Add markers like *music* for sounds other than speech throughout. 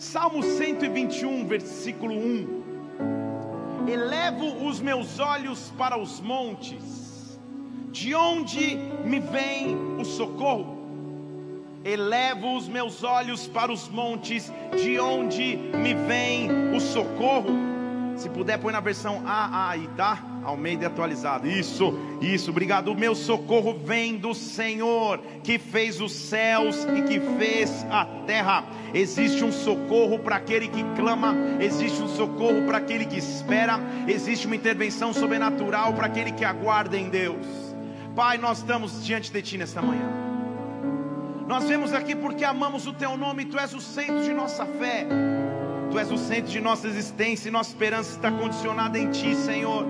Salmo 121, versículo 1. Elevo os meus olhos para os montes, de onde me vem o socorro? Elevo os meus olhos para os montes, de onde me vem o socorro? Se puder, põe na versão A aí, tá? Almeida atualizado. Isso, isso, obrigado. O meu socorro vem do Senhor, que fez os céus e que fez a terra. Existe um socorro para aquele que clama, existe um socorro para aquele que espera, existe uma intervenção sobrenatural para aquele que aguarda em Deus. Pai, nós estamos diante de Ti nesta manhã. Nós vemos aqui porque amamos o Teu nome, Tu és o centro de nossa fé, Tu és o centro de nossa existência e nossa esperança está condicionada em Ti, Senhor.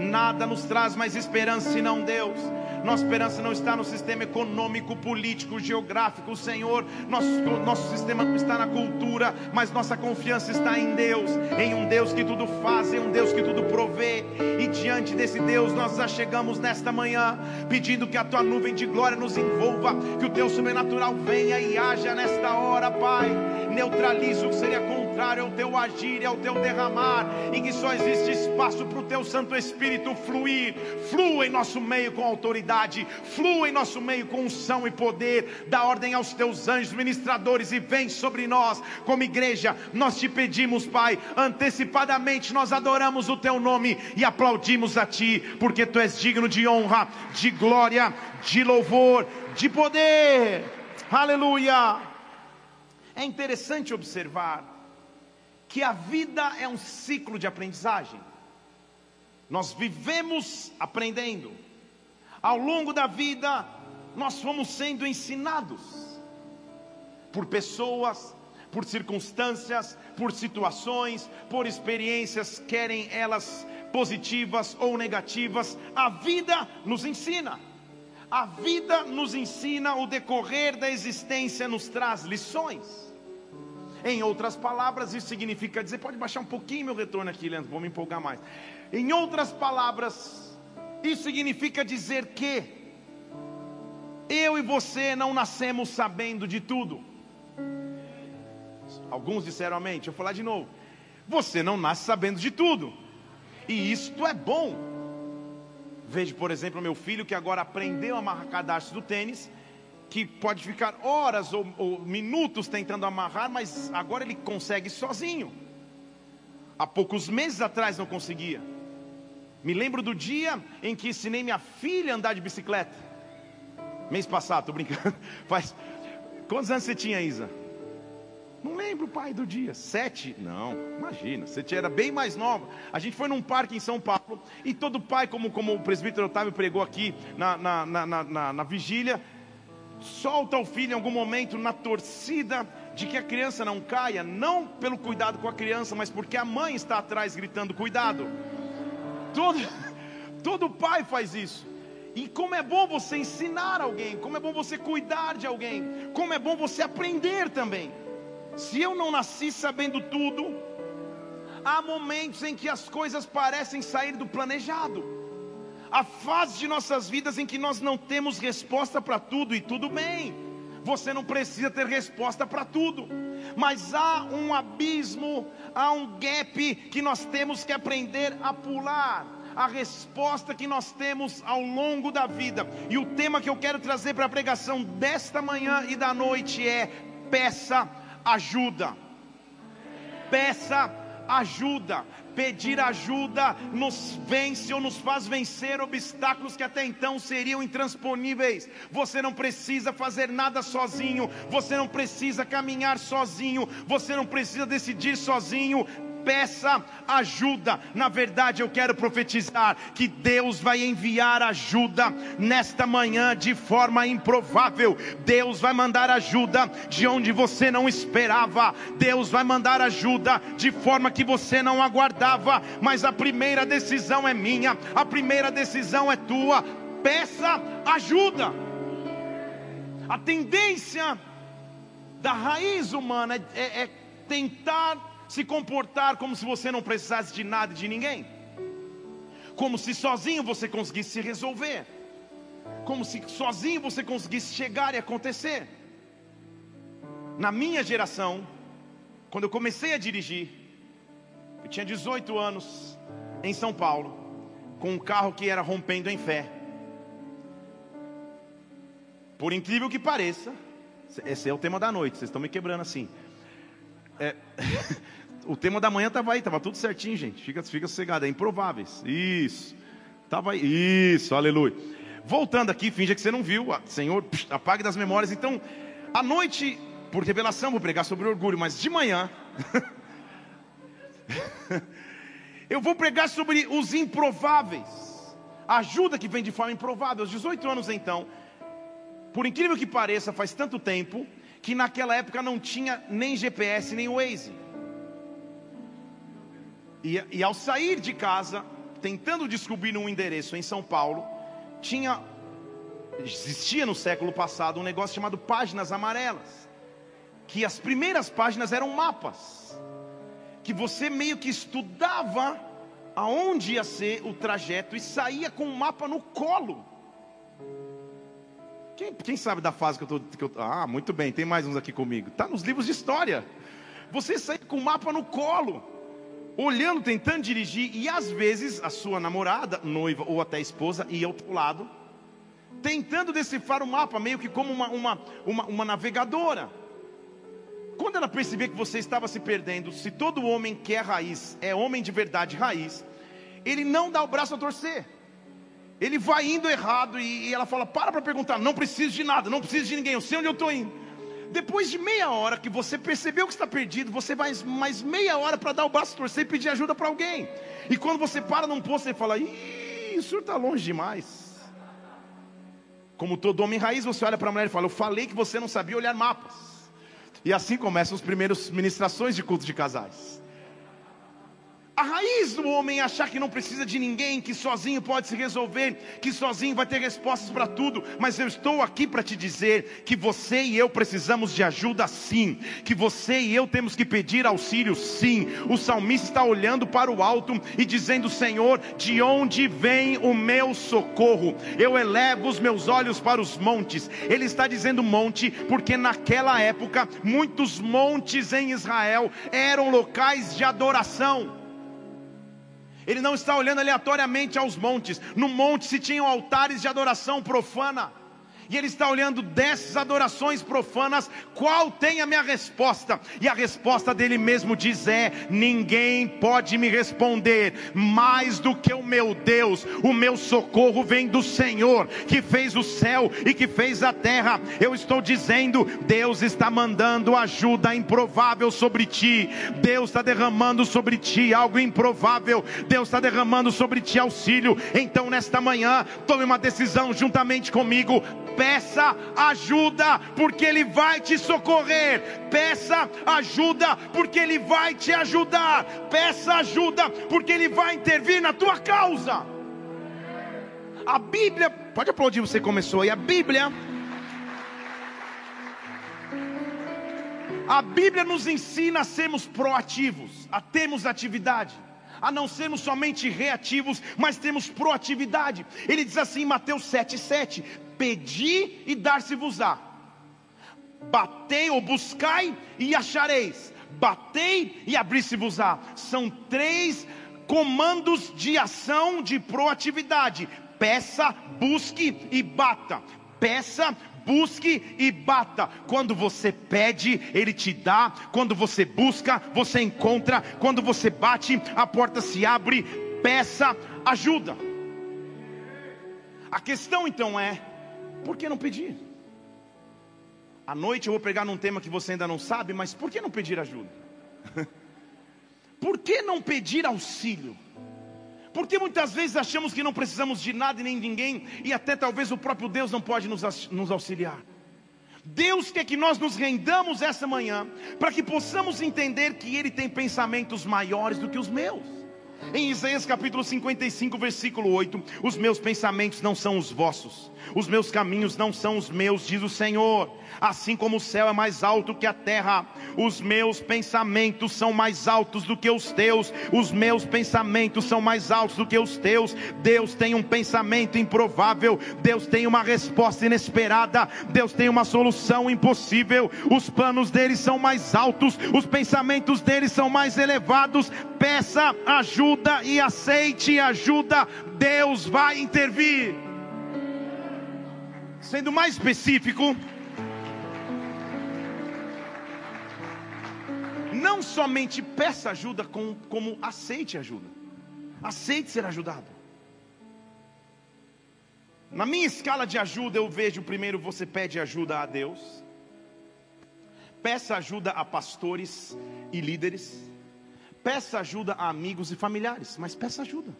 Nada nos traz mais esperança senão Deus. Nossa esperança não está no sistema econômico, político, geográfico, Senhor. Nosso, nosso sistema não está na cultura, mas nossa confiança está em Deus, em um Deus que tudo faz, em um Deus que tudo provê. E diante desse Deus, nós já chegamos nesta manhã, pedindo que a tua nuvem de glória nos envolva, que o teu sobrenatural venha e haja nesta hora, Pai. Neutralize o que seria contrário ao teu agir e ao teu derramar, e que só existe espaço para o teu Santo Espírito fluir, flua em nosso meio com autoridade, flua em nosso meio com unção e poder, dá ordem aos teus anjos ministradores e vem sobre nós, como igreja, nós te pedimos, Pai, antecipadamente nós adoramos o teu nome e aplaudimos a ti, porque tu és digno de honra, de glória, de louvor, de poder. Aleluia! É interessante observar que a vida é um ciclo de aprendizagem. Nós vivemos aprendendo. Ao longo da vida, nós fomos sendo ensinados por pessoas, por circunstâncias, por situações, por experiências, querem elas positivas ou negativas. A vida nos ensina. A vida nos ensina, o decorrer da existência nos traz lições. Em outras palavras, isso significa dizer, pode baixar um pouquinho meu retorno aqui, Leandro, vou me empolgar mais. Em outras palavras, isso significa dizer que eu e você não nascemos sabendo de tudo. Alguns disseram amém, deixa eu falar de novo. Você não nasce sabendo de tudo, e isto é bom. Vejo, por exemplo, meu filho que agora aprendeu a amarrar cadastro do tênis, que pode ficar horas ou, ou, minutos tentando amarrar, mas agora ele consegue sozinho. Há poucos meses atrás não conseguia. Me lembro do dia em que ensinei minha filha a andar de bicicleta. Mês passado, tô brincando. *laughs* Faz. Quantos anos você tinha, Isa? Não lembro, pai, do dia. Sete? Não, imagina. Você era bem mais nova. A gente foi num parque em São Paulo e todo pai, como, como o presbítero Otávio pregou aqui na, na, na, na, na vigília, solta o filho em algum momento na torcida de que a criança não caia, não pelo cuidado com a criança, mas porque a mãe está atrás gritando: cuidado. Todo, *laughs* todo pai faz isso. E como é bom você ensinar alguém, como é bom você cuidar de alguém, como é bom você aprender também. Se eu não nasci sabendo tudo, há momentos em que as coisas parecem sair do planejado. Há fases de nossas vidas em que nós não temos resposta para tudo e tudo bem. Você não precisa ter resposta para tudo, mas há um abismo, há um gap que nós temos que aprender a pular. A resposta que nós temos ao longo da vida. E o tema que eu quero trazer para a pregação desta manhã e da noite é: peça ajuda. Peça ajuda. Pedir ajuda nos vence ou nos faz vencer obstáculos que até então seriam intransponíveis. Você não precisa fazer nada sozinho, você não precisa caminhar sozinho, você não precisa decidir sozinho peça ajuda. Na verdade, eu quero profetizar que Deus vai enviar ajuda nesta manhã de forma improvável. Deus vai mandar ajuda de onde você não esperava. Deus vai mandar ajuda de forma que você não aguardava. Mas a primeira decisão é minha, a primeira decisão é tua. Peça ajuda. A tendência da raiz humana é, é, é tentar se comportar como se você não precisasse de nada e de ninguém, como se sozinho você conseguisse se resolver, como se sozinho você conseguisse chegar e acontecer. Na minha geração, quando eu comecei a dirigir, eu tinha 18 anos em São Paulo, com um carro que era rompendo em fé. Por incrível que pareça, esse é o tema da noite, vocês estão me quebrando assim. É, *laughs* o tema da manhã estava aí, estava tudo certinho, gente. Fica, fica sossegado, é improváveis. Isso. Estava aí. Isso, aleluia. Voltando aqui, finge que você não viu. Senhor, apague das memórias. Então, à noite, por revelação, vou pregar sobre orgulho, mas de manhã. *laughs* eu vou pregar sobre os improváveis. A ajuda que vem de forma improvável. Aos 18 anos, então, por incrível que pareça, faz tanto tempo que naquela época não tinha nem GPS nem Waze. E, e ao sair de casa, tentando descobrir um endereço em São Paulo, tinha existia no século passado um negócio chamado páginas amarelas, que as primeiras páginas eram mapas, que você meio que estudava aonde ia ser o trajeto e saía com o mapa no colo. Quem, quem sabe da fase que eu estou. Ah, muito bem, tem mais uns aqui comigo. Está nos livros de história. Você sai com o mapa no colo, olhando, tentando dirigir, e às vezes a sua namorada, noiva ou até esposa ia ao teu lado, tentando decifrar o mapa, meio que como uma, uma, uma, uma navegadora. Quando ela perceber que você estava se perdendo, se todo homem que é raiz é homem de verdade raiz, ele não dá o braço a torcer. Ele vai indo errado e, e ela fala: Para para perguntar, não preciso de nada, não preciso de ninguém, eu sei onde eu estou indo. Depois de meia hora que você percebeu que está perdido, você vai mais meia hora para dar o braço torcer e pedir ajuda para alguém. E quando você para num posto, você fala: Ih, o senhor está longe demais. Como todo homem raiz, você olha para a mulher e fala: Eu falei que você não sabia olhar mapas. E assim começam as primeiras ministrações de culto de casais. A raiz do homem é achar que não precisa de ninguém, que sozinho pode se resolver, que sozinho vai ter respostas para tudo. Mas eu estou aqui para te dizer que você e eu precisamos de ajuda sim, que você e eu temos que pedir auxílio sim. O salmista está olhando para o alto e dizendo: Senhor, de onde vem o meu socorro? Eu elevo os meus olhos para os montes. Ele está dizendo monte porque naquela época muitos montes em Israel eram locais de adoração. Ele não está olhando aleatoriamente aos montes. No monte se tinham altares de adoração profana e ele está olhando dessas adorações profanas, qual tem a minha resposta? E a resposta dele mesmo diz: é: ninguém pode me responder mais do que o meu Deus, o meu socorro vem do Senhor, que fez o céu e que fez a terra. Eu estou dizendo: Deus está mandando ajuda improvável sobre ti, Deus está derramando sobre ti algo improvável, Deus está derramando sobre ti auxílio. Então, nesta manhã, tome uma decisão juntamente comigo Peça ajuda, porque Ele vai te socorrer. Peça ajuda, porque Ele vai te ajudar. Peça ajuda, porque Ele vai intervir na tua causa. A Bíblia, pode aplaudir, você começou aí. A Bíblia. A Bíblia nos ensina a sermos proativos, a termos atividade a não sermos somente reativos, mas temos proatividade. Ele diz assim em Mateus 7,7: Pedi e dar-se-vos-á. Batei ou buscai e achareis. Batei e abrir-se-vos-á. São três comandos de ação de proatividade: peça, busque e bata. Peça, busque e bata. Quando você pede, Ele te dá. Quando você busca, você encontra. Quando você bate, a porta se abre. Peça ajuda. A questão então é: por que não pedir? À noite eu vou pregar num tema que você ainda não sabe, mas por que não pedir ajuda? *laughs* por que não pedir auxílio? Porque muitas vezes achamos que não precisamos de nada e nem de ninguém, e até talvez o próprio Deus não pode nos auxiliar. Deus quer que nós nos rendamos essa manhã, para que possamos entender que Ele tem pensamentos maiores do que os meus. Em Isaías capítulo 55, versículo 8: Os meus pensamentos não são os vossos, os meus caminhos não são os meus, diz o Senhor. Assim como o céu é mais alto que a terra, os meus pensamentos são mais altos do que os teus, os meus pensamentos são mais altos do que os teus. Deus tem um pensamento improvável, Deus tem uma resposta inesperada, Deus tem uma solução impossível. Os planos dele são mais altos, os pensamentos dele são mais elevados. Peça ajuda e aceite ajuda, Deus vai intervir. Sendo mais específico, não somente peça ajuda, como, como aceite ajuda. Aceite ser ajudado. Na minha escala de ajuda, eu vejo primeiro você pede ajuda a Deus, peça ajuda a pastores e líderes, peça ajuda a amigos e familiares, mas peça ajuda.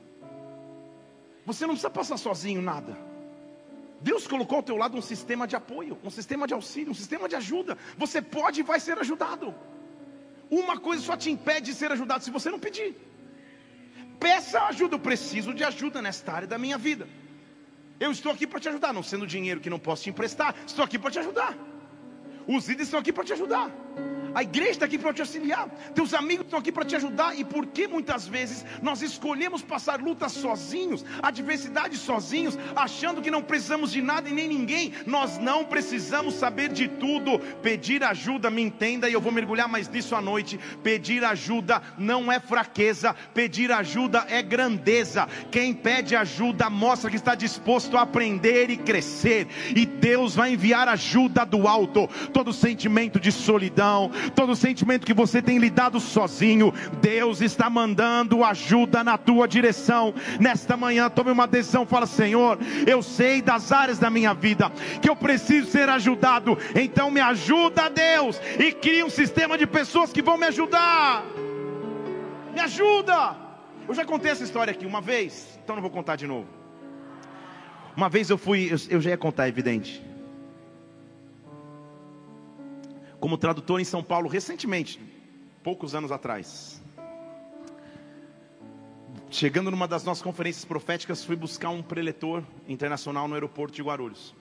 Você não precisa passar sozinho nada. Deus colocou ao teu lado um sistema de apoio, um sistema de auxílio, um sistema de ajuda. Você pode e vai ser ajudado. Uma coisa só te impede de ser ajudado se você não pedir. Peça ajuda, eu preciso de ajuda nesta área da minha vida. Eu estou aqui para te ajudar, não sendo dinheiro que não posso te emprestar, estou aqui para te ajudar. Os líderes estão aqui para te ajudar. A igreja está aqui para te auxiliar. Teus amigos estão aqui para te ajudar. E por que muitas vezes nós escolhemos passar lutas sozinhos, adversidade sozinhos, achando que não precisamos de nada e nem ninguém? Nós não precisamos saber de tudo. Pedir ajuda, me entenda, e eu vou mergulhar mais nisso à noite. Pedir ajuda não é fraqueza, pedir ajuda é grandeza. Quem pede ajuda mostra que está disposto a aprender e crescer. E Deus vai enviar ajuda do alto. Todo sentimento de solidão, todo sentimento que você tem lidado sozinho, Deus está mandando ajuda na tua direção. Nesta manhã, tome uma decisão, fala: Senhor, eu sei das áreas da minha vida que eu preciso ser ajudado, então me ajuda, Deus, e cria um sistema de pessoas que vão me ajudar. Me ajuda. Eu já contei essa história aqui uma vez, então não vou contar de novo. Uma vez eu fui, eu já ia contar, é evidente como tradutor em São Paulo recentemente, poucos anos atrás. Chegando numa das nossas conferências proféticas, fui buscar um preletor internacional no aeroporto de Guarulhos.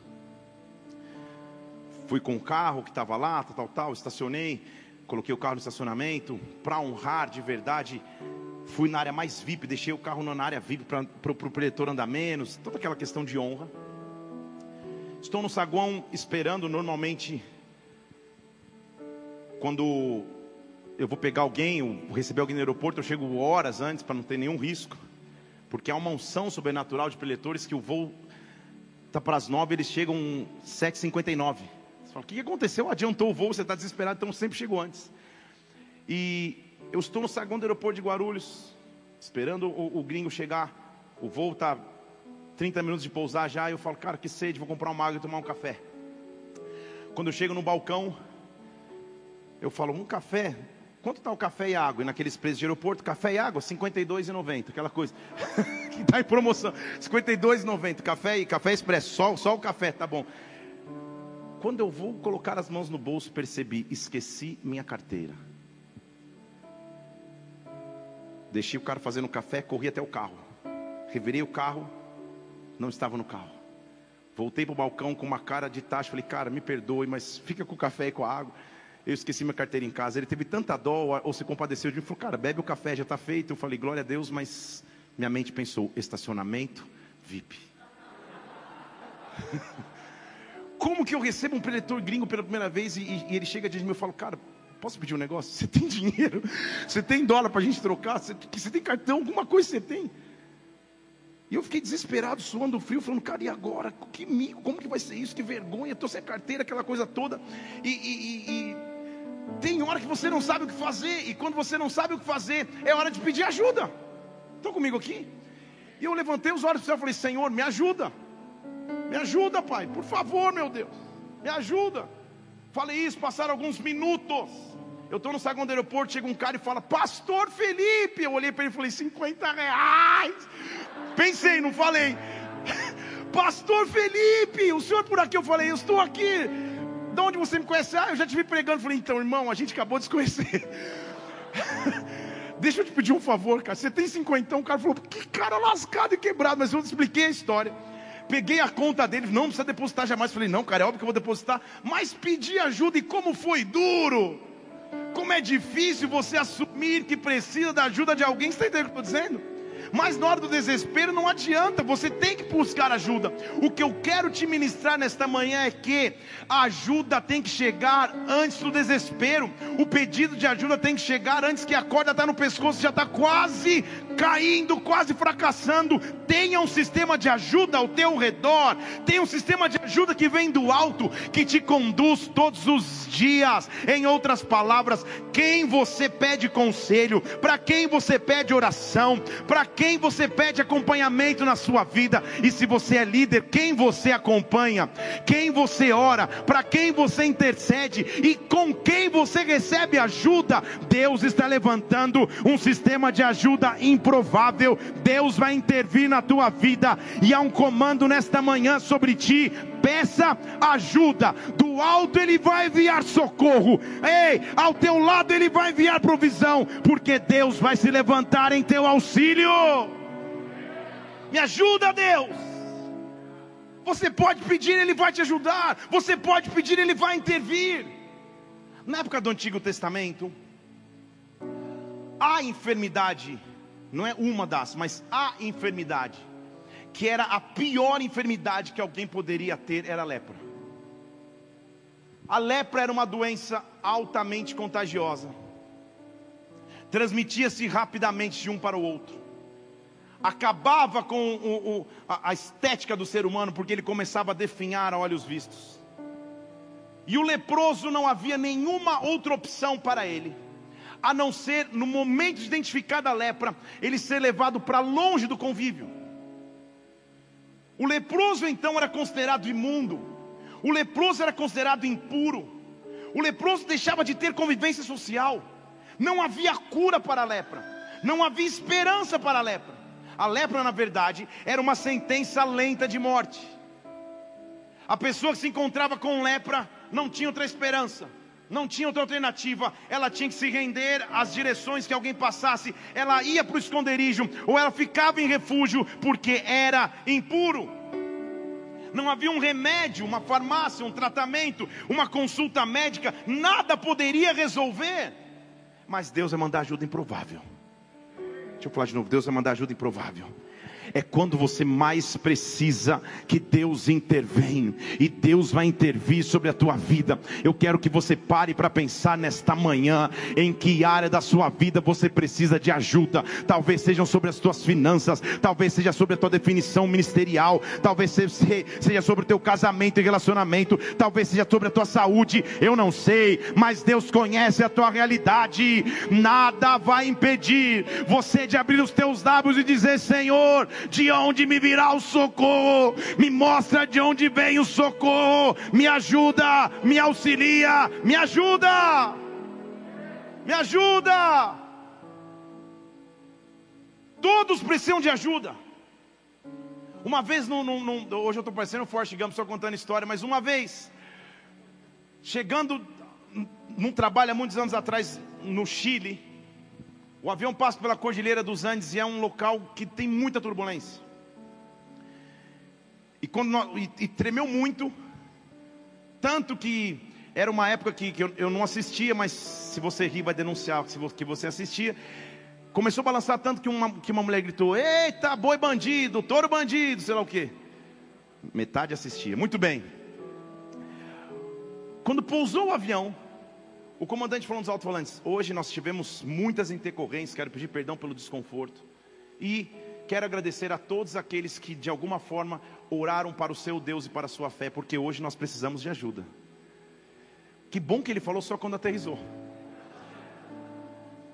Fui com o carro que estava lá, tal, tal, tal, estacionei, coloquei o carro no estacionamento, para honrar de verdade, fui na área mais VIP, deixei o carro na área VIP para o preletor andar menos, toda aquela questão de honra. Estou no saguão esperando normalmente quando eu vou pegar alguém, receber alguém no aeroporto, eu chego horas antes para não ter nenhum risco. Porque há uma unção sobrenatural de preletores que o voo está para as nove, eles chegam 7h59. Você fala, o que aconteceu? Adiantou o voo, você está desesperado, então sempre chego antes. E eu estou no saguão do aeroporto de Guarulhos, esperando o, o gringo chegar. O voo está 30 minutos de pousar já. E eu falo, cara, que sede, vou comprar uma água e tomar um café. Quando eu chego no balcão, eu falo, um café, quanto está o café e água? E naqueles preços de aeroporto, café e água, R$ 52,90, aquela coisa. *laughs* que está em promoção, R$ 52,90, café e café expresso, só, só o café, tá bom. Quando eu vou colocar as mãos no bolso, percebi, esqueci minha carteira. Deixei o cara fazendo café, corri até o carro. Revirei o carro, não estava no carro. Voltei para o balcão com uma cara de taxa. Falei, cara, me perdoe, mas fica com o café e com a água eu esqueci minha carteira em casa. Ele teve tanta dó, ou se compadeceu de mim, falou, cara, bebe o café, já está feito. Eu falei, glória a Deus, mas minha mente pensou, estacionamento VIP. *laughs* Como que eu recebo um preletor gringo pela primeira vez e, e ele chega de mim e eu falo, cara, posso pedir um negócio? Você tem *laughs* dinheiro? Você tem dólar para a gente trocar? Você, você tem cartão? Alguma coisa você tem? E eu fiquei desesperado, suando frio, falando, cara, e agora? Que mico, como que vai ser isso? Que vergonha, estou sem carteira, aquela coisa toda. E, e, e, tem hora que você não sabe o que fazer, e quando você não sabe o que fazer, é hora de pedir ajuda. Estão comigo aqui? E eu levantei os olhos para o céu e falei: Senhor, me ajuda, me ajuda, Pai, por favor, meu Deus, me ajuda. Falei isso, passaram alguns minutos. Eu estou no saguão do aeroporto, chega um cara e fala: Pastor Felipe. Eu olhei para ele e falei: 50 reais. Pensei, não falei. *laughs* Pastor Felipe, o senhor por aqui? Eu falei: Eu estou aqui. De onde você me conhece? Ah, eu já te vi pregando. falei, então, irmão, a gente acabou de se conhecer. *laughs* Deixa eu te pedir um favor, cara. Você tem 50, o cara falou, que cara lascado e quebrado, mas eu expliquei a história. Peguei a conta dele, não precisa depositar jamais. Falei, não, cara, é óbvio que eu vou depositar. Mas pedi ajuda e como foi duro. Como é difícil você assumir que precisa da ajuda de alguém. Você está entendendo o que eu estou dizendo? Mas na hora do desespero não adianta, você tem que buscar ajuda. O que eu quero te ministrar nesta manhã é que a ajuda tem que chegar antes do desespero. O pedido de ajuda tem que chegar antes que a corda está no pescoço, já está quase caindo, quase fracassando. Tenha um sistema de ajuda ao teu redor. Tenha um sistema de ajuda que vem do alto, que te conduz todos os dias. Em outras palavras, quem você pede conselho, para quem você pede oração, para quem você pede acompanhamento na sua vida, e se você é líder, quem você acompanha, quem você ora, para quem você intercede? E com quem você recebe ajuda, Deus está levantando um sistema de ajuda improvável. Deus vai intervir na tua vida. E há um comando nesta manhã sobre ti peça ajuda. Do alto ele vai enviar socorro. Ei, ao teu lado ele vai enviar provisão, porque Deus vai se levantar em teu auxílio. Me ajuda, Deus. Você pode pedir, ele vai te ajudar. Você pode pedir, ele vai intervir. Na época do Antigo Testamento, a enfermidade, não é uma das, mas a enfermidade que era a pior enfermidade que alguém poderia ter, era a lepra. A lepra era uma doença altamente contagiosa, transmitia-se rapidamente de um para o outro, acabava com o, o, a, a estética do ser humano, porque ele começava a definhar a olhos vistos. E o leproso não havia nenhuma outra opção para ele, a não ser, no momento de identificar a lepra, ele ser levado para longe do convívio. O leproso então era considerado imundo, o leproso era considerado impuro, o leproso deixava de ter convivência social, não havia cura para a lepra, não havia esperança para a lepra. A lepra, na verdade, era uma sentença lenta de morte. A pessoa que se encontrava com lepra não tinha outra esperança não tinha outra alternativa, ela tinha que se render às direções que alguém passasse, ela ia para o esconderijo, ou ela ficava em refúgio, porque era impuro. Não havia um remédio, uma farmácia, um tratamento, uma consulta médica, nada poderia resolver. Mas Deus vai mandar ajuda improvável. Deixa eu falar de novo: Deus vai mandar ajuda improvável é quando você mais precisa que Deus intervém e Deus vai intervir sobre a tua vida. Eu quero que você pare para pensar nesta manhã em que área da sua vida você precisa de ajuda. Talvez sejam sobre as tuas finanças, talvez seja sobre a tua definição ministerial, talvez seja sobre o teu casamento e relacionamento, talvez seja sobre a tua saúde. Eu não sei, mas Deus conhece a tua realidade. Nada vai impedir você de abrir os teus lábios e dizer: Senhor, de onde me virá o socorro, me mostra de onde vem o socorro, me ajuda, me auxilia, me ajuda, me ajuda. Todos precisam de ajuda. Uma vez, hoje eu estou parecendo Forrest Gump só contando história, mas uma vez, chegando num trabalho há muitos anos atrás no Chile, o avião passa pela Cordilheira dos Andes e é um local que tem muita turbulência. E, quando nós, e, e tremeu muito, tanto que era uma época que, que eu, eu, não assistia, mas se você rir vai denunciar que você assistia. Começou a balançar tanto que uma, que uma mulher gritou: Eita, boi bandido, touro bandido, sei lá o que. Metade assistia. Muito bem. Quando pousou o avião, o comandante falou nos alto-falantes: hoje nós tivemos muitas intercorrências, quero pedir perdão pelo desconforto. E quero agradecer a todos aqueles que de alguma forma oraram para o seu Deus e para a sua fé, porque hoje nós precisamos de ajuda. Que bom que ele falou só quando aterrizou.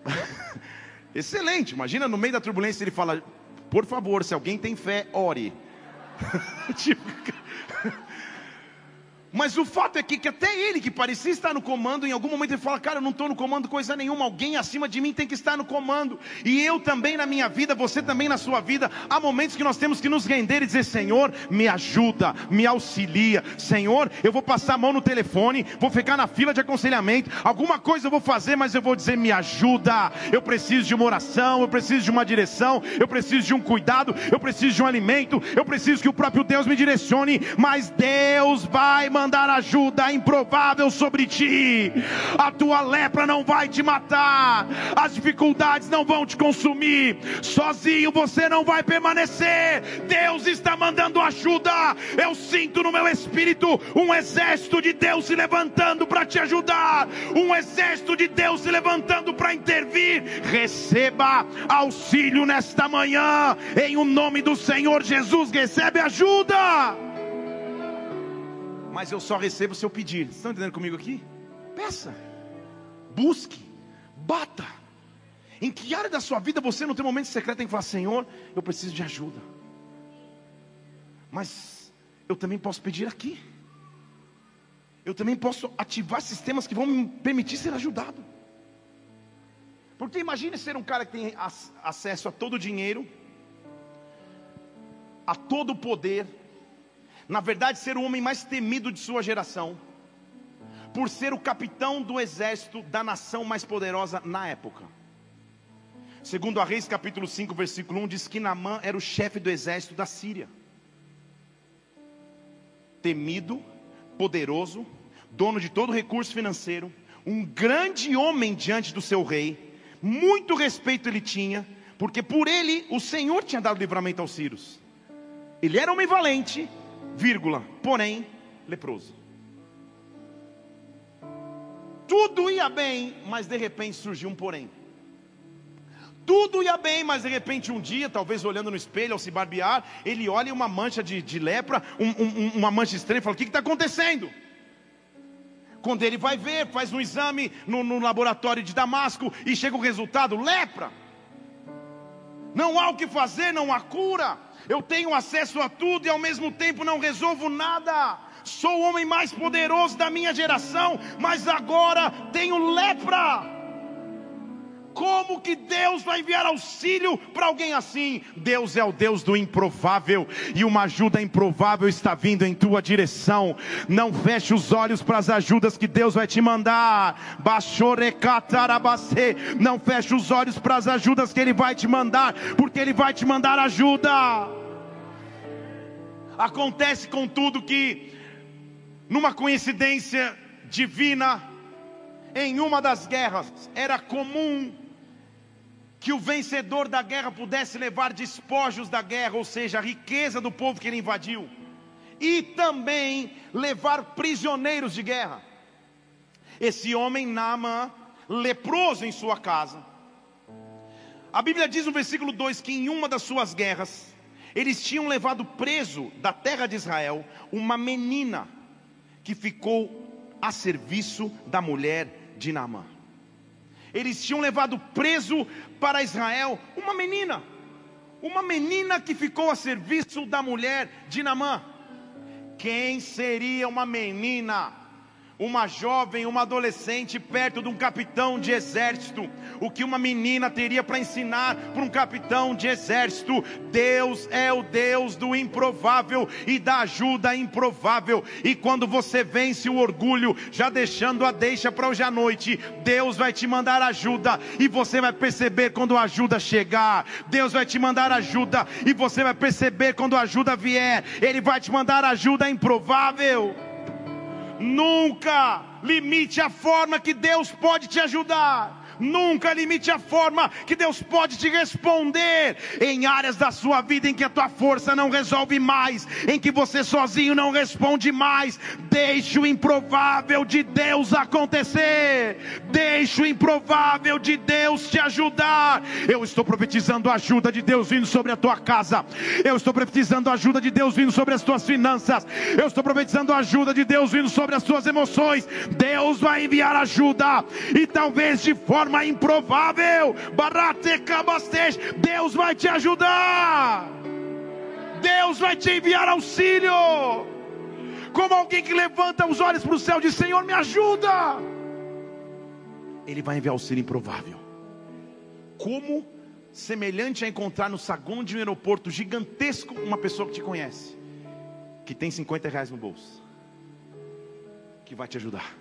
*laughs* Excelente, imagina no meio da turbulência ele fala: por favor, se alguém tem fé, ore. *laughs* tipo, Mas o fato é que, que, até ele, que parecia estar no comando, em algum momento ele fala: Cara, eu não estou no comando coisa nenhuma, alguém acima de mim tem que estar no comando. E eu também na minha vida, você também na sua vida. Há momentos que nós temos que nos render e dizer: Senhor, me ajuda, me auxilia. Senhor, eu vou passar a mão no telefone, vou ficar na fila de aconselhamento. Alguma coisa eu vou fazer, mas eu vou dizer: Me ajuda. Eu preciso de uma oração, eu preciso de uma direção, eu preciso de um cuidado, eu preciso de um alimento, eu preciso que o próprio Deus me direcione. Mas Deus vai mandar mandar ajuda improvável sobre ti. A tua lepra não vai te matar, as dificuldades não vão te consumir. Sozinho você não vai permanecer. Deus está mandando ajuda. Eu sinto no meu espírito um exército de Deus se levantando para te ajudar, um exército de Deus se levantando para intervir. Receba auxílio nesta manhã, em o nome do Senhor Jesus. Recebe ajuda mas eu só recebo se eu pedir. Estão entendendo comigo aqui? Peça, busque, bata. Em que área da sua vida você não tem um momento secreto tem que falar: Senhor, eu preciso de ajuda. Mas eu também posso pedir aqui. Eu também posso ativar sistemas que vão me permitir ser ajudado. Porque imagine ser um cara que tem acesso a todo o dinheiro, a todo o poder, na verdade, ser o homem mais temido de sua geração, por ser o capitão do exército da nação mais poderosa na época. Segundo a Reis capítulo 5, versículo 1, diz que Naamã era o chefe do exército da Síria. Temido, poderoso, dono de todo recurso financeiro, um grande homem diante do seu rei, muito respeito ele tinha, porque por ele o Senhor tinha dado livramento aos sírios. Ele era homem valente, vírgula, porém leproso. Tudo ia bem, mas de repente surgiu um porém. Tudo ia bem, mas de repente um dia, talvez olhando no espelho ao se barbear, ele olha uma mancha de, de lepra, um, um, uma mancha estranha e fala: O que está acontecendo? Quando ele vai ver, faz um exame no, no laboratório de Damasco e chega o resultado: lepra. Não há o que fazer, não há cura eu tenho acesso a tudo e ao mesmo tempo não resolvo nada. Sou o homem mais poderoso da minha geração, mas agora tenho lepra. Como que Deus vai enviar auxílio para alguém assim? Deus é o Deus do improvável e uma ajuda improvável está vindo em tua direção. Não feche os olhos para as ajudas que Deus vai te mandar. Não feche os olhos para as ajudas que Ele vai te mandar, porque Ele vai te mandar ajuda. Acontece contudo que, numa coincidência divina, em uma das guerras, era comum que o vencedor da guerra pudesse levar despojos da guerra, ou seja, a riqueza do povo que ele invadiu, e também levar prisioneiros de guerra. Esse homem, Nama, leproso em sua casa. A Bíblia diz no versículo 2 que em uma das suas guerras, eles tinham levado preso da terra de Israel uma menina que ficou a serviço da mulher de Naamã. Eles tinham levado preso para Israel uma menina, uma menina que ficou a serviço da mulher de Naamã. Quem seria uma menina uma jovem, uma adolescente perto de um capitão de exército, o que uma menina teria para ensinar para um capitão de exército? Deus é o Deus do improvável e da ajuda improvável. E quando você vence o orgulho, já deixando a deixa para hoje à noite, Deus vai te mandar ajuda e você vai perceber quando a ajuda chegar. Deus vai te mandar ajuda e você vai perceber quando a ajuda vier. Ele vai te mandar ajuda improvável. Nunca limite a forma que Deus pode te ajudar. Nunca limite a forma que Deus pode te responder em áreas da sua vida em que a tua força não resolve mais, em que você sozinho não responde mais. Deixe o improvável de Deus acontecer. Deixe o improvável de Deus te ajudar. Eu estou profetizando a ajuda de Deus vindo sobre a tua casa. Eu estou profetizando a ajuda de Deus vindo sobre as tuas finanças. Eu estou profetizando a ajuda de Deus vindo sobre as tuas emoções. Deus vai enviar ajuda e talvez de forma forma improvável. Deus vai te ajudar. Deus vai te enviar auxílio. como alguém que levanta os olhos para o céu e diz: Senhor, me ajuda. Ele vai enviar auxílio improvável. Como semelhante a encontrar no saguão de um aeroporto gigantesco uma pessoa que te conhece, que tem 50 reais no bolso, que vai te ajudar,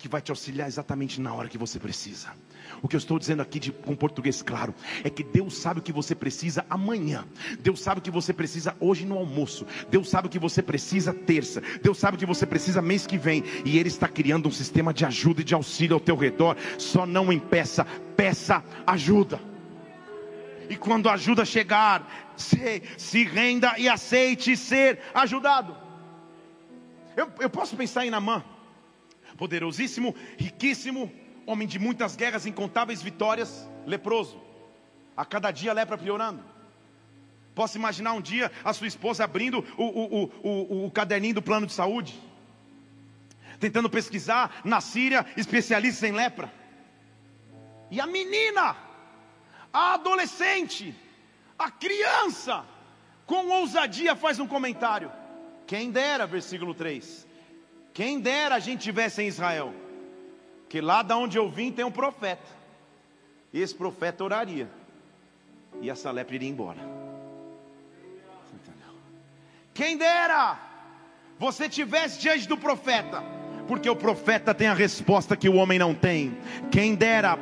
que vai te auxiliar exatamente na hora que você precisa. O que eu estou dizendo aqui de, com português claro é que Deus sabe o que você precisa amanhã. Deus sabe o que você precisa hoje no almoço. Deus sabe o que você precisa terça. Deus sabe o que você precisa mês que vem. E Ele está criando um sistema de ajuda e de auxílio ao teu redor. Só não impeça, peça ajuda. E quando a ajuda chegar, se, se renda e aceite ser ajudado. Eu, eu posso pensar em Namã, poderosíssimo, riquíssimo, homem de muitas guerras, incontáveis vitórias, leproso. A cada dia a lepra piorando. Posso imaginar um dia a sua esposa abrindo o, o, o, o, caderninho do plano de saúde, tentando pesquisar na Síria especialistas em lepra. E a menina, a adolescente, a criança, com ousadia faz um comentário. Quem dera, versículo 3. Quem dera a gente tivesse em Israel que lá da onde eu vim tem um profeta. E esse profeta oraria. E essa lepra iria embora. Quem dera você tivesse diante do profeta porque o profeta tem a resposta que o homem não tem. Quem dera,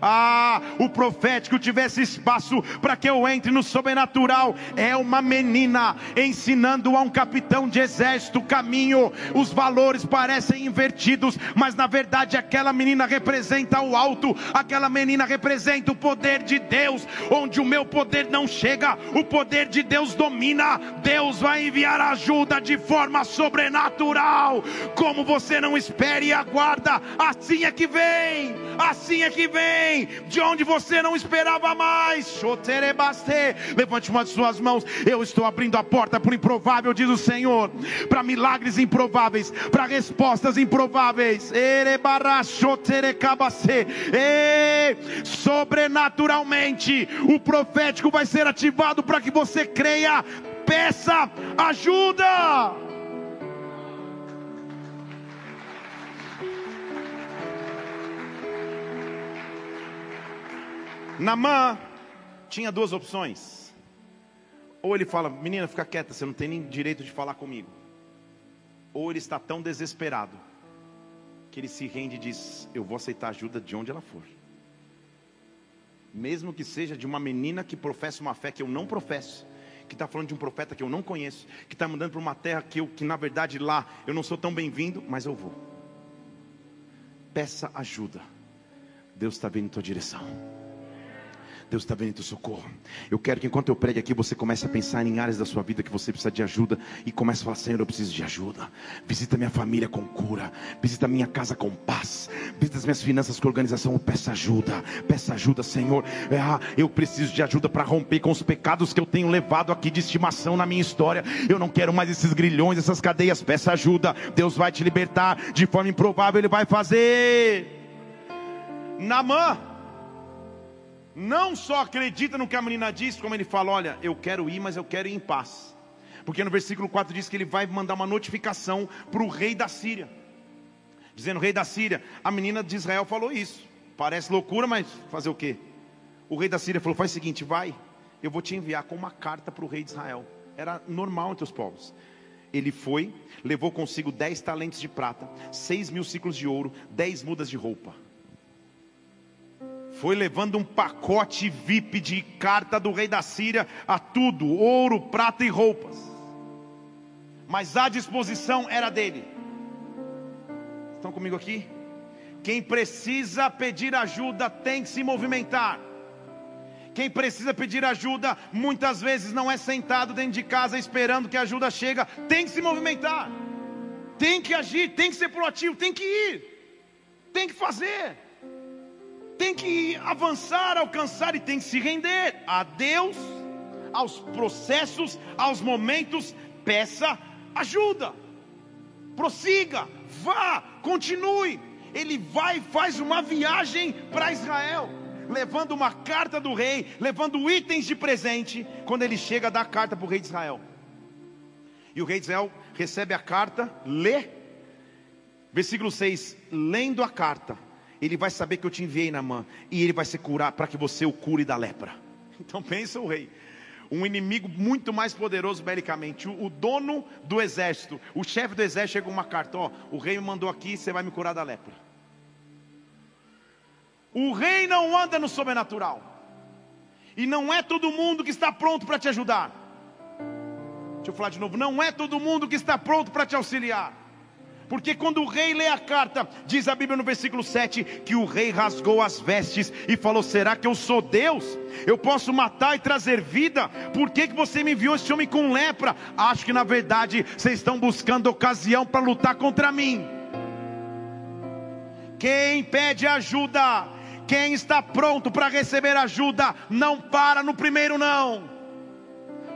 ah, o profético tivesse espaço para que eu entre no sobrenatural. É uma menina ensinando a um capitão de exército o caminho. Os valores parecem invertidos, mas na verdade aquela menina representa o alto, aquela menina representa o poder de Deus, onde o meu poder não chega, o poder de Deus domina. Deus vai enviar ajuda de forma sobrenatural como você não espera e aguarda, assim é que vem, assim é que vem, de onde você não esperava mais. Levante uma de suas mãos, eu estou abrindo a porta para o improvável, diz o Senhor, para milagres improváveis, para respostas improváveis. Sobrenaturalmente, o profético vai ser ativado para que você creia peça ajuda. Namã tinha duas opções. Ou ele fala, menina, fica quieta, você não tem nem direito de falar comigo. Ou ele está tão desesperado que ele se rende e diz: Eu vou aceitar ajuda de onde ela for. Mesmo que seja de uma menina que professa uma fé que eu não professo, que está falando de um profeta que eu não conheço, que está mandando para uma terra que, eu, que na verdade lá eu não sou tão bem-vindo, mas eu vou. Peça ajuda. Deus está vindo em tua direção. Deus está vendo teu socorro. Eu quero que enquanto eu pregue aqui, você comece a pensar em áreas da sua vida que você precisa de ajuda e comece a falar: Senhor, eu preciso de ajuda. Visita minha família com cura, visita minha casa com paz, visita as minhas finanças com organização. Peça ajuda, peça ajuda, Senhor. Ah, eu preciso de ajuda para romper com os pecados que eu tenho levado aqui de estimação na minha história. Eu não quero mais esses grilhões, essas cadeias. Peça ajuda. Deus vai te libertar de forma improvável. Ele vai fazer. Namã não só acredita no que a menina diz, como ele fala: Olha, eu quero ir, mas eu quero ir em paz. Porque no versículo 4 diz que ele vai mandar uma notificação para o rei da Síria, dizendo: Rei da Síria, a menina de Israel falou isso. Parece loucura, mas fazer o quê? O rei da Síria falou: Faz o seguinte, vai, eu vou te enviar com uma carta para o rei de Israel. Era normal entre os povos. Ele foi, levou consigo dez talentos de prata, seis mil ciclos de ouro, dez mudas de roupa foi levando um pacote VIP de carta do rei da Síria a tudo: ouro, prata e roupas. Mas a disposição era dele. Estão comigo aqui? Quem precisa pedir ajuda tem que se movimentar. Quem precisa pedir ajuda, muitas vezes não é sentado dentro de casa esperando que a ajuda chega, tem que se movimentar. Tem que agir, tem que ser proativo, tem que ir. Tem que fazer tem que avançar, alcançar e tem que se render a Deus, aos processos, aos momentos. Peça ajuda, prossiga, vá, continue. Ele vai e faz uma viagem para Israel, levando uma carta do rei, levando itens de presente. Quando ele chega, dá a carta para o rei de Israel. E o rei de Israel recebe a carta, lê. Versículo 6: Lendo a carta, ele vai saber que eu te enviei na mão, e ele vai se curar para que você o cure da lepra. *laughs* Então pensa o rei um inimigo muito mais poderoso belicamente. O, o, dono do exército, o chefe do exército chega com uma carta: Ó, o rei me mandou aqui, você vai me curar da lepra. O rei não anda no sobrenatural, e não é todo mundo que está pronto para te ajudar. Deixa eu falar de novo: não é todo mundo que está pronto para te auxiliar. Porque quando o rei lê a carta, diz a Bíblia no versículo 7 que o rei rasgou as vestes e falou: Será que eu sou Deus? Eu posso matar e trazer vida? Por que, que você me enviou esse homem com lepra? Acho que na verdade vocês estão buscando ocasião para lutar contra mim. Quem pede ajuda, quem está pronto para receber ajuda, não para no primeiro não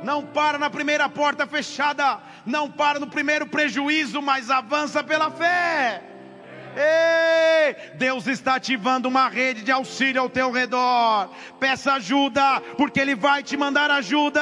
não para na primeira porta fechada, não para no primeiro prejuízo, mas avança pela fé. Ei, Deus está ativando uma rede de auxílio ao teu redor. Peça ajuda, porque Ele vai te mandar ajuda.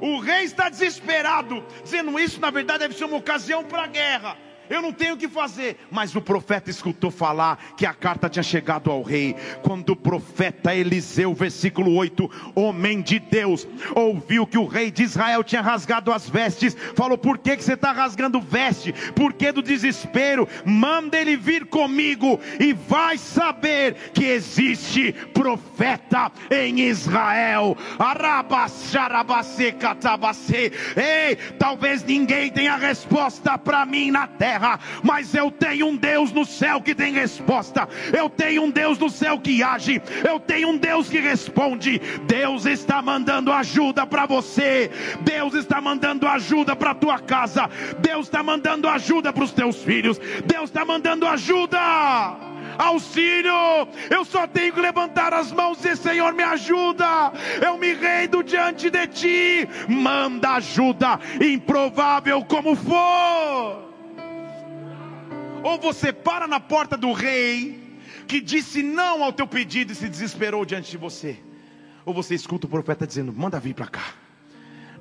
O rei está desesperado, dizendo isso, na verdade, deve ser uma ocasião para a guerra eu não tenho o que fazer. Mas o profeta escutou falar que a carta tinha chegado ao rei. Quando o profeta Eliseu, versículo 8, homem de Deus, ouviu que o rei de Israel tinha rasgado as vestes, falou: Por que, que você está rasgando veste? Por que do desespero? Manda ele vir comigo e vai saber que existe profeta em Israel. Ei, talvez ninguém tenha resposta para mim na terra terra, mas eu tenho um Deus no céu que tem resposta, eu tenho um Deus no céu que age, eu tenho um Deus que responde. Deus está mandando ajuda para você, Deus está mandando ajuda para tua casa, Deus está mandando ajuda para os teus filhos, Deus está mandando ajuda auxílio. Eu só tenho que levantar as mãos e dizer: Senhor, me ajuda. Eu me rendo diante de ti. Manda ajuda, improvável como for. Ou você para na porta do rei, que disse não ao teu pedido e se desesperou diante de você. Ou você escuta o profeta dizendo: manda vir para cá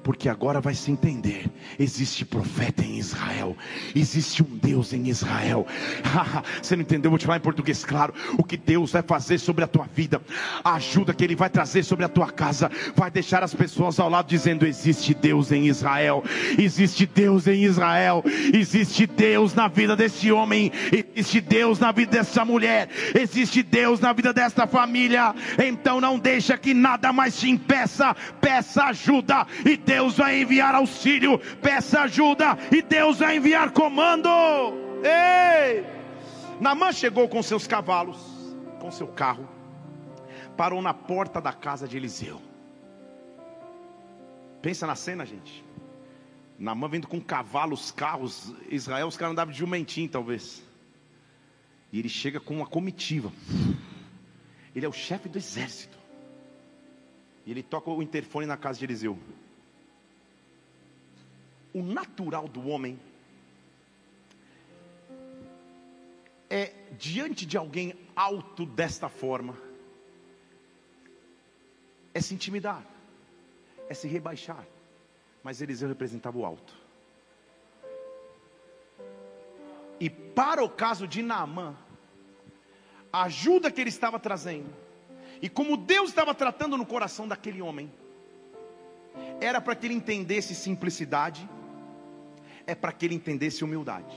porque agora vai se entender: existe profeta em Israel, existe um Deus em Israel. *laughs* Você não entendeu? Vou te falar em português claro: o que Deus vai fazer sobre a tua vida, a ajuda que Ele vai trazer sobre a tua casa, vai deixar as pessoas ao lado dizendo: existe Deus em Israel, existe Deus em Israel, existe Deus na vida desse homem, existe Deus na vida dessa mulher, existe Deus na vida desta família. Então não deixa que nada mais te impeça, peça ajuda e Deus Deus vai enviar auxílio, peça ajuda e Deus vai enviar comando. Ei! Namã chegou com seus cavalos, com seu carro, parou na porta da casa de Eliseu. Pensa na cena, gente. Namã vindo com cavalos, carros. Israel, os caras andavam de jumentinho, talvez. E ele chega com uma comitiva. Ele é o chefe do exército. E ele toca o interfone na casa de Eliseu o natural do homem é diante de alguém alto desta forma, é se intimidar, é se rebaixar. Mas Eliseu representava o alto. E para o caso de Naamã, a ajuda que ele estava trazendo, e como Deus estava tratando no coração daquele homem, era para que ele entendesse simplicidade, é para que ele entendesse humildade.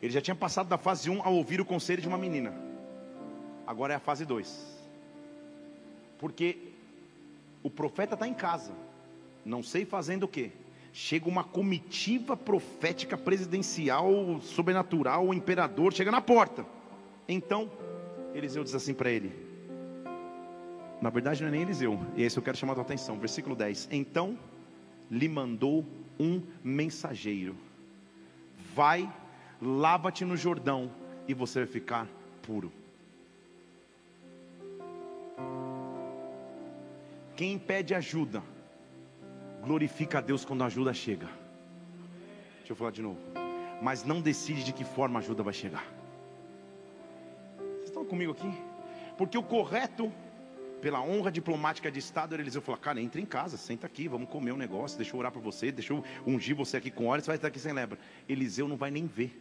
Ele já tinha passado da fase 1 a ouvir o conselho de uma menina. Agora é a fase 2. Porque o profeta está em casa, não sei fazendo o que. Chega uma comitiva profética presidencial, sobrenatural, o imperador chega na porta. Então, Eliseu diz assim para ele: Na verdade, não é nem Eliseu, e esse eu quero chamar a tua atenção. Versículo 10: Então lhe mandou um mensageiro. Vai, lava-te no Jordão e você vai ficar puro. Quem pede ajuda, glorifica a Deus quando a ajuda chega. Deixa eu falar de novo. Mas não decide de que forma a ajuda vai chegar. Vocês estão comigo aqui? Porque o correto pela honra diplomática de Estado, Eliseu falou: Cara, entra em casa, senta aqui, vamos comer um negócio, deixa eu orar por você, deixa eu ungir você aqui com óleo, você vai estar aqui sem lebra. Eliseu não vai nem ver,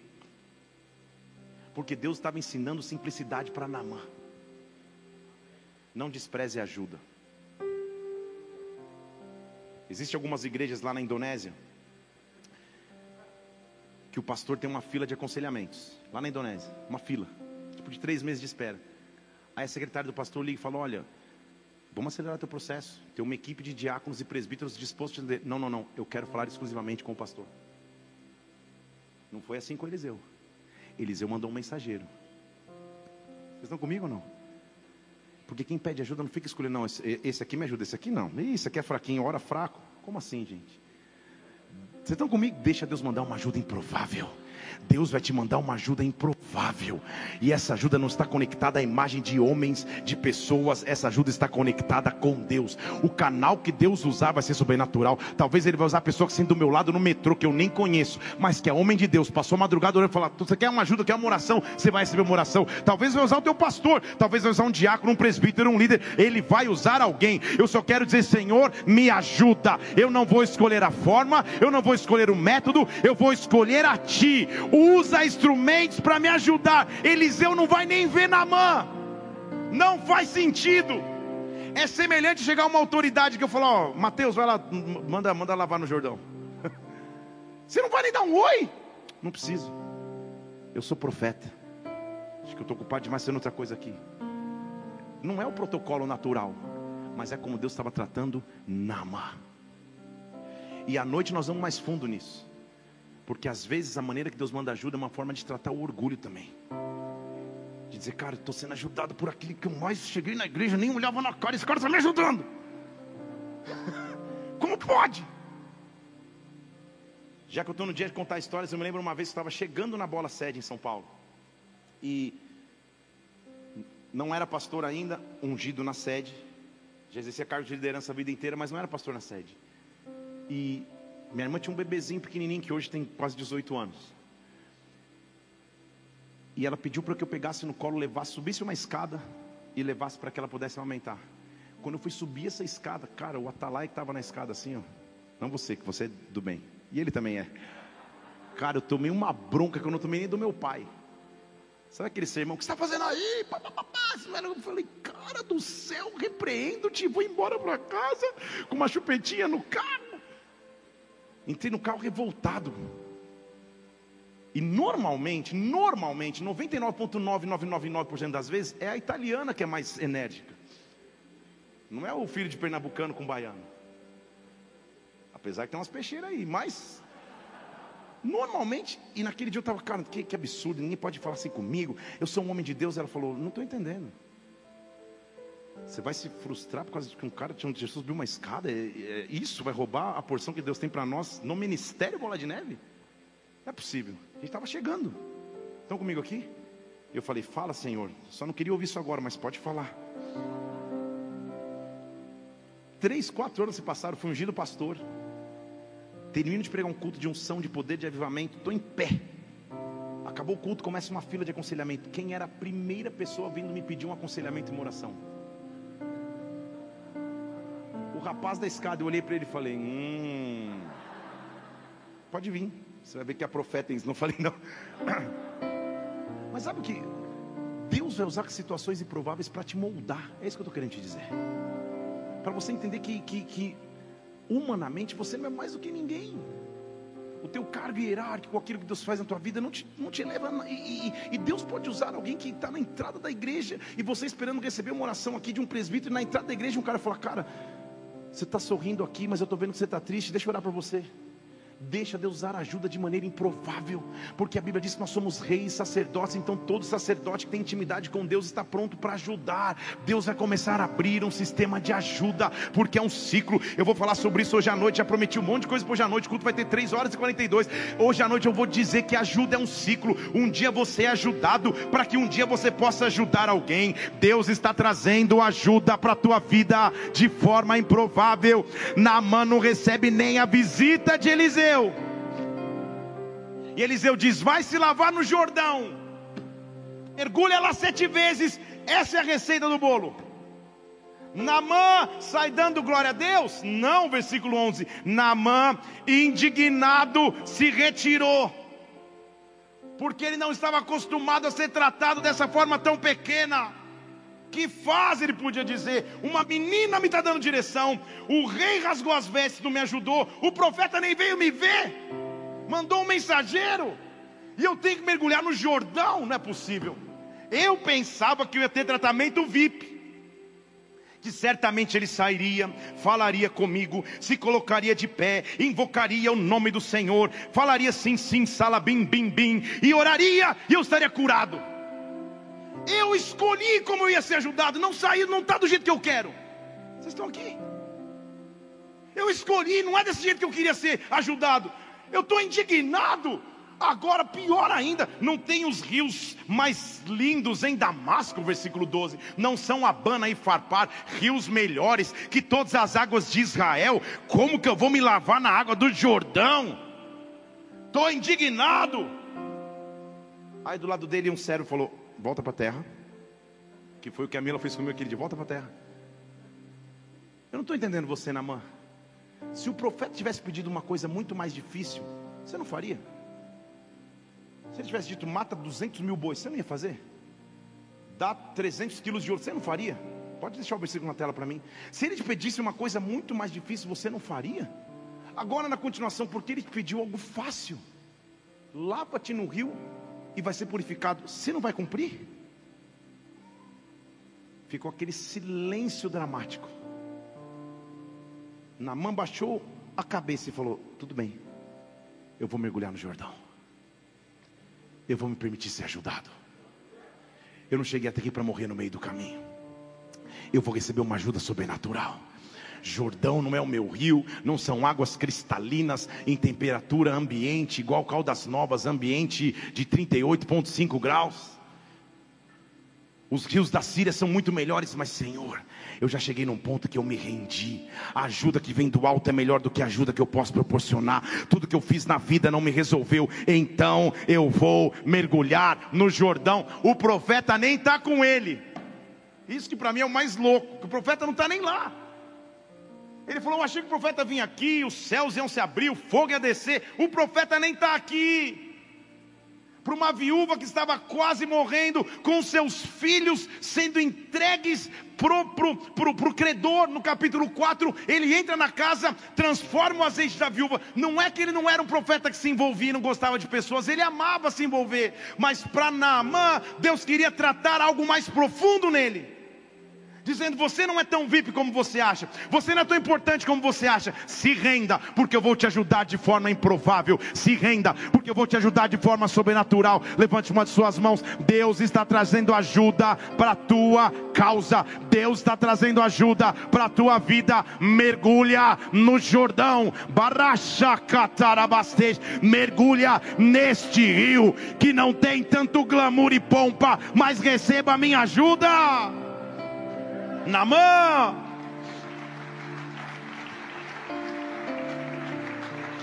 porque Deus estava ensinando simplicidade para Naamã. Não despreze a ajuda. Existem algumas igrejas lá na Indonésia que o pastor tem uma fila de aconselhamentos, lá na Indonésia, uma fila, tipo de três meses de espera. Aí a secretária do pastor liga e fala: Olha, vamos acelerar teu processo. Tem uma equipe de diáconos e presbíteros dispostos a dizer: Não, não, não, eu quero falar exclusivamente com o pastor. Não foi assim com Eliseu. Eliseu mandou um mensageiro. Vocês estão comigo ou não? Porque quem pede ajuda não fica escolhendo, não, esse, esse aqui me ajuda, esse aqui não. Esse aqui é fraquinho, ora fraco. Como assim, gente? Vocês estão comigo? Deixa Deus mandar uma ajuda improvável. Deus vai te mandar uma ajuda improvável. E essa ajuda não está conectada à imagem de homens, de pessoas. Essa ajuda está conectada com Deus. O canal que Deus usar vai ser sobrenatural. Talvez Ele vai usar a pessoa que está do meu lado no metrô, que eu nem conheço, mas que é homem de Deus. Passou a madrugada orando e falou: Você quer uma ajuda, quer uma oração? Você vai receber uma oração. Talvez vai usar o teu pastor. Talvez vai usar um diácono, um presbítero, um líder. Ele vai usar alguém. Eu só quero dizer: Senhor, me ajuda. Eu não vou escolher a forma, eu não vou escolher o método, eu vou escolher a Ti usa instrumentos para me ajudar. Eliseu não vai nem ver na mão. Não faz sentido. É semelhante chegar uma autoridade que eu falo, ó, Mateus, vai lá, manda, manda lavar no Jordão. *laughs* Você não vai nem dar um oi? Não preciso. Eu sou profeta. Acho que eu estou ocupado demais sendo outra coisa aqui. Não é o protocolo natural, mas é como Deus estava tratando Nama. E à noite nós vamos mais fundo nisso. Porque às vezes a maneira que Deus manda ajuda é uma forma de tratar o orgulho também. De dizer, cara, estou sendo ajudado por aquele que eu mais cheguei na igreja, nem olhava na cara, esse cara está me ajudando. *laughs* Como pode? Já que eu estou no dia de contar histórias, eu me lembro uma vez que estava chegando na bola sede em São Paulo. E não era pastor ainda, ungido na sede. Já exercia cargo de liderança a vida inteira, mas não era pastor na sede. E minha irmã tinha um bebezinho pequenininho que hoje tem quase 18 anos. E ela pediu para que eu pegasse no colo, levasse, subisse uma escada e levasse para que ela pudesse aumentar. Quando eu fui subir essa escada, cara, o Atalai que estava na escada assim, ó. Não você, que você é do bem. E ele também é. Cara, eu tomei uma bronca que eu não tomei nem do meu pai. Sabe aquele sermão? O que está fazendo aí? Eu falei, cara do céu, repreendo-te, vou embora para casa com uma chupetinha no carro. Entrei no carro revoltado. E normalmente, normalmente, 99,9999% das vezes, é a italiana que é mais enérgica. Não é o filho de pernambucano com baiano. Apesar que tem umas peixeiras aí, mas normalmente, e naquele dia eu estava, cara, que, que absurdo, ninguém pode falar assim comigo. Eu sou um homem de Deus. Ela falou, não estou entendendo. Você vai se frustrar por causa de que um cara tinha Jesus subiu uma escada? É, é, isso vai roubar a porção que Deus tem para nós no ministério Bola de Neve? Não é possível. A gente estava chegando. Estão comigo aqui? Eu falei, fala Senhor. Só não queria ouvir isso agora, mas pode falar. Três, quatro anos se passaram, fui ungido pastor. Termino de pregar um culto de unção, de poder, de avivamento. Estou em pé. Acabou o culto, começa uma fila de aconselhamento. Quem era a primeira pessoa vindo me pedir um aconselhamento e uma oração? O rapaz da escada, eu olhei para ele e falei: Hum, pode vir. Você vai ver que a profeta não falei não. *clears throat* Mas sabe o que? Deus vai usar situações improváveis para te moldar. É isso que eu estou querendo te dizer. Para você entender que, que, que humanamente você não é mais do que ninguém o teu cargo hierárquico, aquilo que Deus faz na tua vida, não te, não te leva. E, e, e Deus pode usar alguém que está na entrada da igreja e você esperando receber uma oração aqui de um presbítero, e na entrada da igreja um cara fala: Cara, você está sorrindo aqui, mas eu estou vendo que você está triste. Deixa eu orar para você. Deixa Deus usar ajuda de maneira improvável, porque a Bíblia diz que nós somos reis, sacerdotes, então todo sacerdote que tem intimidade com Deus está pronto para ajudar. Deus vai começar a abrir um sistema de ajuda, porque é um ciclo. Eu vou falar sobre isso hoje à noite. Já prometi um monte de coisa hoje à noite. O culto vai ter 3 horas e 42. Hoje à noite eu vou dizer que ajuda é um ciclo. Um dia você é ajudado para que um dia você possa ajudar alguém. Deus está trazendo ajuda para a tua vida de forma improvável. Naamã não recebe nem a visita de Eliseu. Eliseu. E Eliseu diz: Vai se lavar no Jordão, mergulha lá sete vezes. Essa é a receita do bolo. Naamã sai dando glória a Deus? Não, versículo 11. Naamã, indignado, se retirou. Porque ele não estava acostumado a ser tratado dessa forma tão pequena. Que faz, ele podia dizer. Uma menina me está dando direção. O rei rasgou as vestes, não me ajudou. O profeta nem veio me ver. Mandou um mensageiro. E eu tenho que mergulhar no Jordão. Não é possível. Eu pensava que eu ia ter tratamento VIP que certamente ele sairia, falaria comigo, se colocaria de pé, invocaria o nome do Senhor, falaria sim, sim, salabim, bim, bim, e oraria e eu estaria curado. Eu escolhi como eu ia ser ajudado, não saiu, não está do jeito que eu quero. Vocês estão aqui? Eu escolhi, não é desse jeito que eu queria ser ajudado. Eu estou indignado Agora, pior ainda, não tem os rios mais lindos em Damasco, versículo 12. Não são Abana e Farpar, rios melhores que todas as águas de Israel. Como que eu vou me lavar na água do Jordão? Estou indignado. Aí do lado dele um servo falou: Volta para a terra. Que foi o que a Mila fez comigo aquele dia: Volta para a terra. Eu não estou entendendo você, Namã. Se o profeta tivesse pedido uma coisa muito mais difícil, você não faria? Se ele tivesse dito, mata 200 mil bois, você não ia fazer? Dá 300 quilos de ouro, você não faria? Pode deixar o versículo na tela para mim. Se ele te pedisse uma coisa muito mais difícil, você não faria? Agora, na continuação, porque ele te pediu algo fácil, lava-te no rio e vai ser purificado, você não vai cumprir? Ficou aquele silêncio dramático. Namã baixou a cabeça e falou: Tudo bem, eu vou mergulhar no Jordão eu vou me permitir ser ajudado. Eu não cheguei até aqui para morrer no meio do caminho. Eu vou receber uma ajuda sobrenatural. Jordão não é o meu rio, não são águas cristalinas em temperatura ambiente, igual Caldas Novas, ambiente de 38,5 graus. Os rios da Síria são muito melhores, mas Senhor, eu já cheguei num ponto que eu me rendi. A ajuda que vem do alto é melhor do que a ajuda que eu posso proporcionar. Tudo que eu fiz na vida não me resolveu, então eu vou mergulhar no Jordão. O profeta nem está com ele. Isso que para mim é o mais louco, que o profeta não está nem lá. Ele falou: Eu achei que o profeta vinha aqui, os céus iam se abrir, o fogo ia descer. O profeta nem está aqui para uma viúva que estava quase morrendo, com seus filhos sendo entregues para pro credor, no capítulo 4, ele entra na casa, transforma o azeite da viúva. Não é que ele não era um profeta que se envolvia, não gostava de pessoas, ele amava se envolver, mas para Naamã, Deus queria tratar algo mais profundo nele dizendo: Você não é tão VIP como você acha, você não é tão importante como você acha. Se renda, porque eu vou te ajudar de forma improvável. Se renda, porque eu vou te ajudar de forma sobrenatural. Levante uma de suas mãos. Deus está trazendo ajuda para a tua causa. Deus está trazendo ajuda para a tua vida. Mergulha no Jordão. Baracha catarabastej. Mergulha neste rio que não tem tanto glamour e pompa, mas receba a minha ajuda na mão.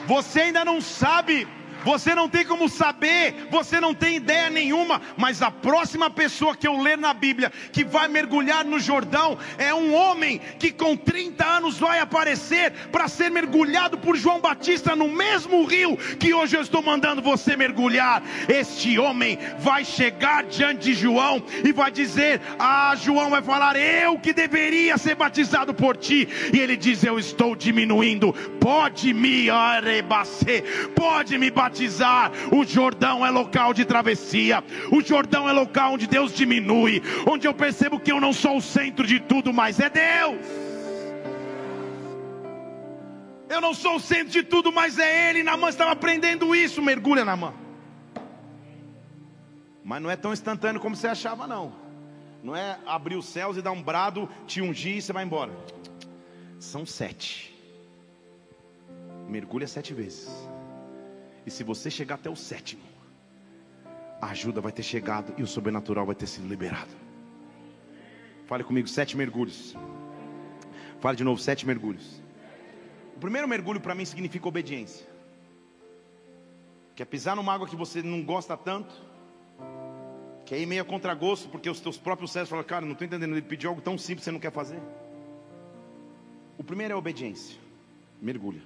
Você ainda não sabe você não tem como saber, você não tem ideia nenhuma, mas a próxima pessoa que eu ler na Bíblia que vai mergulhar no Jordão é um homem que com 30 anos vai aparecer para ser mergulhado por João Batista no mesmo rio que hoje eu estou mandando você mergulhar. Este homem vai chegar diante de João e vai dizer: Ah, João vai falar, eu que deveria ser batizado por ti. E ele diz: Eu estou diminuindo, pode me arrebacer, pode me batizar batizar. O Jordão é local de travessia. O Jordão é local onde Deus diminui, onde eu percebo que eu não sou o centro de tudo, mas é Deus. Eu não sou o centro de tudo, mas é Ele. Namã estava aprendendo isso. Mergulha na mão. Mas não é tão instantâneo como você achava, não. Não é abrir os céus e dar um brado, te ungir e você vai embora. São sete. Mergulha sete vezes. E se você chegar até o sétimo, a ajuda vai ter chegado e o sobrenatural vai ter sido liberado. Fale comigo, sete mergulhos. Fale de novo, sete mergulhos. O primeiro mergulho para mim significa obediência. Que é pisar numa água que você não gosta tanto. Que é ir meio a contragosto, porque os teus próprios céus falam, cara, não estou entendendo, ele pediu algo tão simples que você não quer fazer. O primeiro é obediência. Mergulha.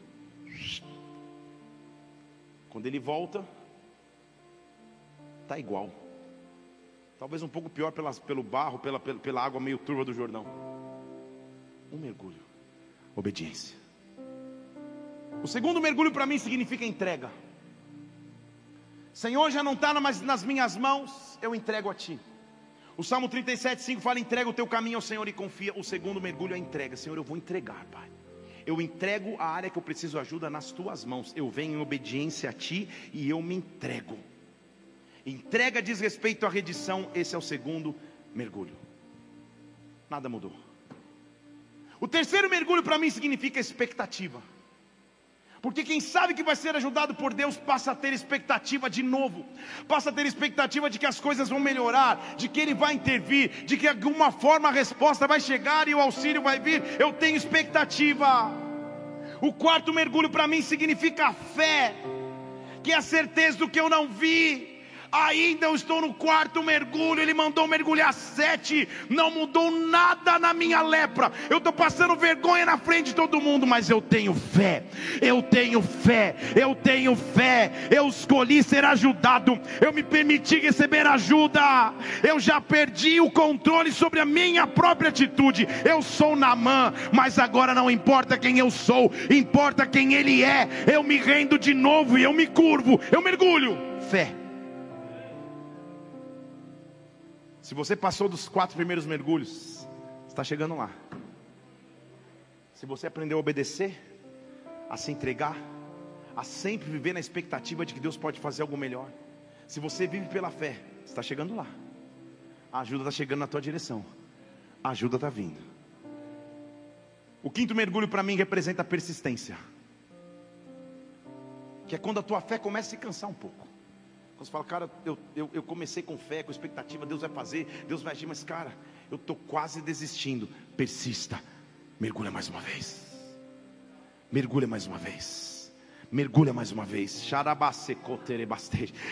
Quando ele volta, está igual. Talvez um pouco pior pelas, pelo barro, pela, pela, pela água meio turva do Jordão. Um mergulho. Obediência. O segundo mergulho para mim significa entrega. Senhor, já não está nas minhas mãos, eu entrego a Ti. O Salmo 37, 5 fala: entrega o teu caminho ao Senhor e confia. O segundo mergulho é entrega. Senhor, eu vou entregar, Pai. Eu entrego a área que eu preciso ajuda nas tuas mãos. Eu venho em obediência a Ti e eu me entrego. Entrega diz respeito à redição, esse é o segundo mergulho. Nada mudou. O terceiro mergulho para mim significa expectativa. Porque quem sabe que vai ser ajudado por Deus passa a ter expectativa de novo, passa a ter expectativa de que as coisas vão melhorar, de que Ele vai intervir, de que alguma forma a resposta vai chegar e o auxílio vai vir. Eu tenho expectativa. O quarto mergulho para mim significa fé, que é a certeza do que eu não vi, ainda eu estou no quarto mergulho, ele mandou mergulhar sete, não mudou nada na minha lepra, eu estou passando vergonha na frente de todo mundo, mas eu tenho fé, eu tenho fé, eu tenho fé, eu escolhi ser ajudado, eu me permiti receber ajuda, eu já perdi o controle sobre a minha própria atitude, eu sou Namã, mas agora não importa quem eu sou, importa quem ele é, eu me rendo de novo e eu me curvo, eu mergulho, fé. Se você passou dos quatro primeiros mergulhos, está chegando lá. Se você aprendeu a obedecer, a se entregar, a sempre viver na expectativa de que Deus pode fazer algo melhor. Se você vive pela fé, está chegando lá. A ajuda está chegando na tua direção. A ajuda está vindo. O quinto mergulho para mim representa a persistência. Que é quando a tua fé começa a se cansar um pouco. Você fala, cara, eu, eu, eu comecei com fé, com expectativa, Deus vai fazer, Deus vai agir, mas cara, eu estou quase desistindo. Persista, mergulha mais uma vez, mergulha mais uma vez. Mergulha mais uma vez.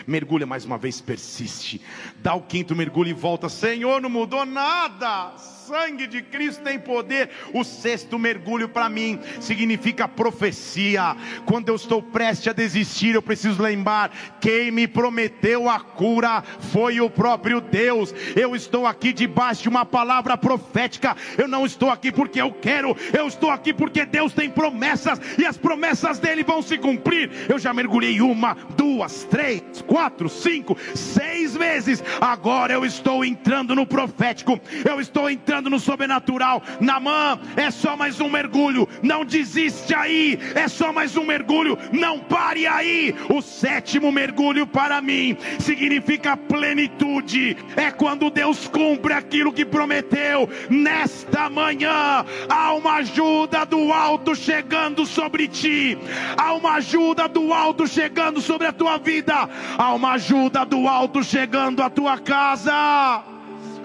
Mergulha mais uma vez, persiste. Dá o quinto mergulho e volta. Senhor, não mudou nada. Sangue de Cristo tem poder. O sexto mergulho para mim significa profecia. Quando eu estou prestes a desistir, eu preciso lembrar: quem me prometeu a cura foi o próprio Deus. Eu estou aqui debaixo de uma palavra profética. Eu não estou aqui porque eu quero, eu estou aqui porque Deus tem promessas e as promessas dele vão se cumprir. Eu já mergulhei uma, duas, três, quatro, cinco, seis vezes. Agora eu estou entrando no profético, eu estou entrando no sobrenatural. Namã é só mais um mergulho, não desiste aí, é só mais um mergulho, não pare aí. O sétimo mergulho para mim significa plenitude, é quando Deus cumpre aquilo que prometeu. Nesta manhã há uma ajuda do alto chegando sobre ti, há uma ajuda do alto chegando sobre a tua vida, há uma ajuda do alto chegando à tua casa.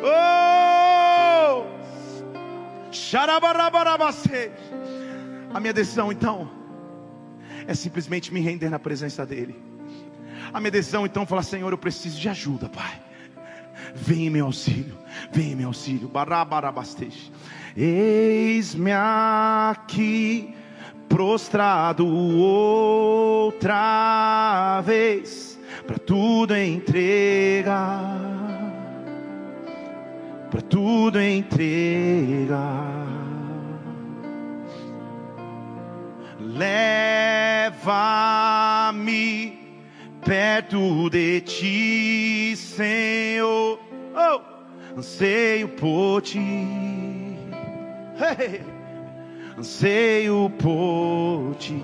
Oh! A minha decisão então é simplesmente me render na presença dEle. A minha decisão então é falar: Senhor, eu preciso de ajuda, Pai. Vem em meu auxílio, vem em meu auxílio. Eis-me aqui prostrado outra vez, para tudo entregar, para tudo entregar. Leva-me perto de ti, Senhor. Oh, anseio por ti. Hey anseio por ti.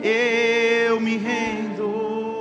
Eu me rendo